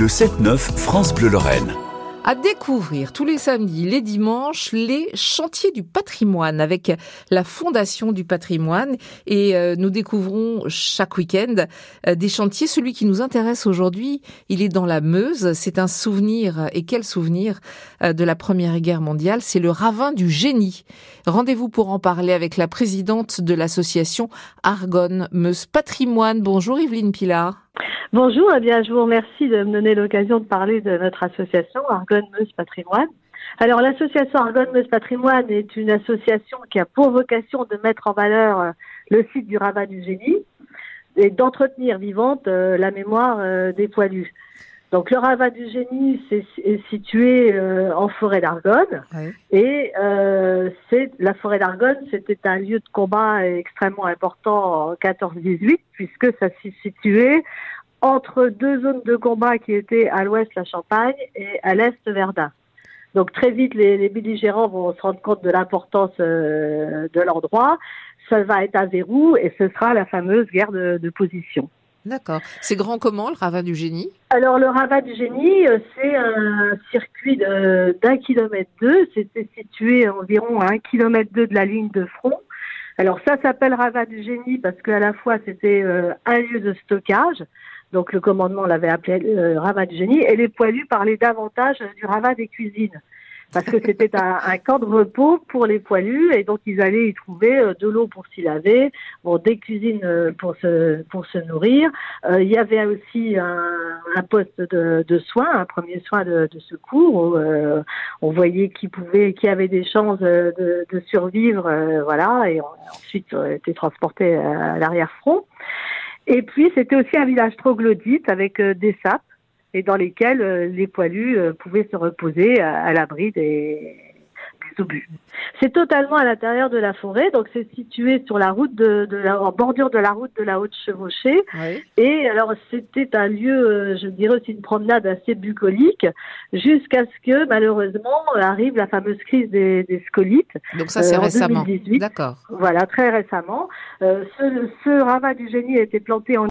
Le 7-9 France Bleu Lorraine. À découvrir tous les samedis, les dimanches, les chantiers du patrimoine avec la Fondation du patrimoine. Et euh, nous découvrons chaque week-end euh, des chantiers. Celui qui nous intéresse aujourd'hui, il est dans la Meuse. C'est un souvenir, et quel souvenir, euh, de la Première Guerre mondiale? C'est le ravin du génie. Rendez-vous pour en parler avec la présidente de l'association Argonne Meuse Patrimoine. Bonjour Yveline Pilar. Bonjour, eh bien, je vous remercie de me donner l'occasion de parler de notre association Argonne Meuse Patrimoine. Alors, l'association Argonne Meuse Patrimoine est une association qui a pour vocation de mettre en valeur euh, le site du Rabat du Génie et d'entretenir vivante euh, la mémoire euh, des poilus. Donc le Ravat du Génie est situé en forêt d'Argonne et c'est la forêt d'Argonne, c'était un lieu de combat extrêmement important en 14-18 puisque ça s'est situé entre deux zones de combat qui étaient à l'ouest la Champagne et à l'est Verdun. Donc très vite, les, les, belligérants vont se rendre compte de l'importance euh, de l'endroit. Ça va être un verrou et ce sera la fameuse guerre de, de position. D'accord. C'est grand comment le ravat du génie? Alors le ravat du génie, euh, c'est un circuit d'un kilomètre deux. C'était situé environ à un kilomètre deux de la ligne de front. Alors ça s'appelle ravat du génie parce qu'à la fois c'était euh, un lieu de stockage, donc le commandement l'avait appelé euh, du génie, et les poilus parlaient davantage du ravat des cuisines. Parce que c'était un, un, camp de repos pour les poilus et donc ils allaient y trouver euh, de l'eau pour s'y laver, bon, des cuisines euh, pour se pour se nourrir. il y avait aussi un, un poste de, de, soins, un premier soin de, de secours. Où, on voyait qui pouvait, qui avait des chances de, de survivre, voilà, et ensuite était transporté à l'arrière front. Et puis, c'était aussi un village troglodyte avec euh, des sapes et dans lesquels euh, les poilus euh, pouvaient se reposer à, l'abri des, obus. C'est totalement à l'intérieur de la forêt, donc c'est situé sur la route de, la, en bordure de la route de la Haute Chevauchée. Et alors c'était un lieu, je dirais aussi une promenade assez bucolique, jusqu'à ce que malheureusement arrive la fameuse crise des, scolites. Donc ça c'est récemment. D'accord. Voilà, très récemment. ce, ce ravat du génie a été planté en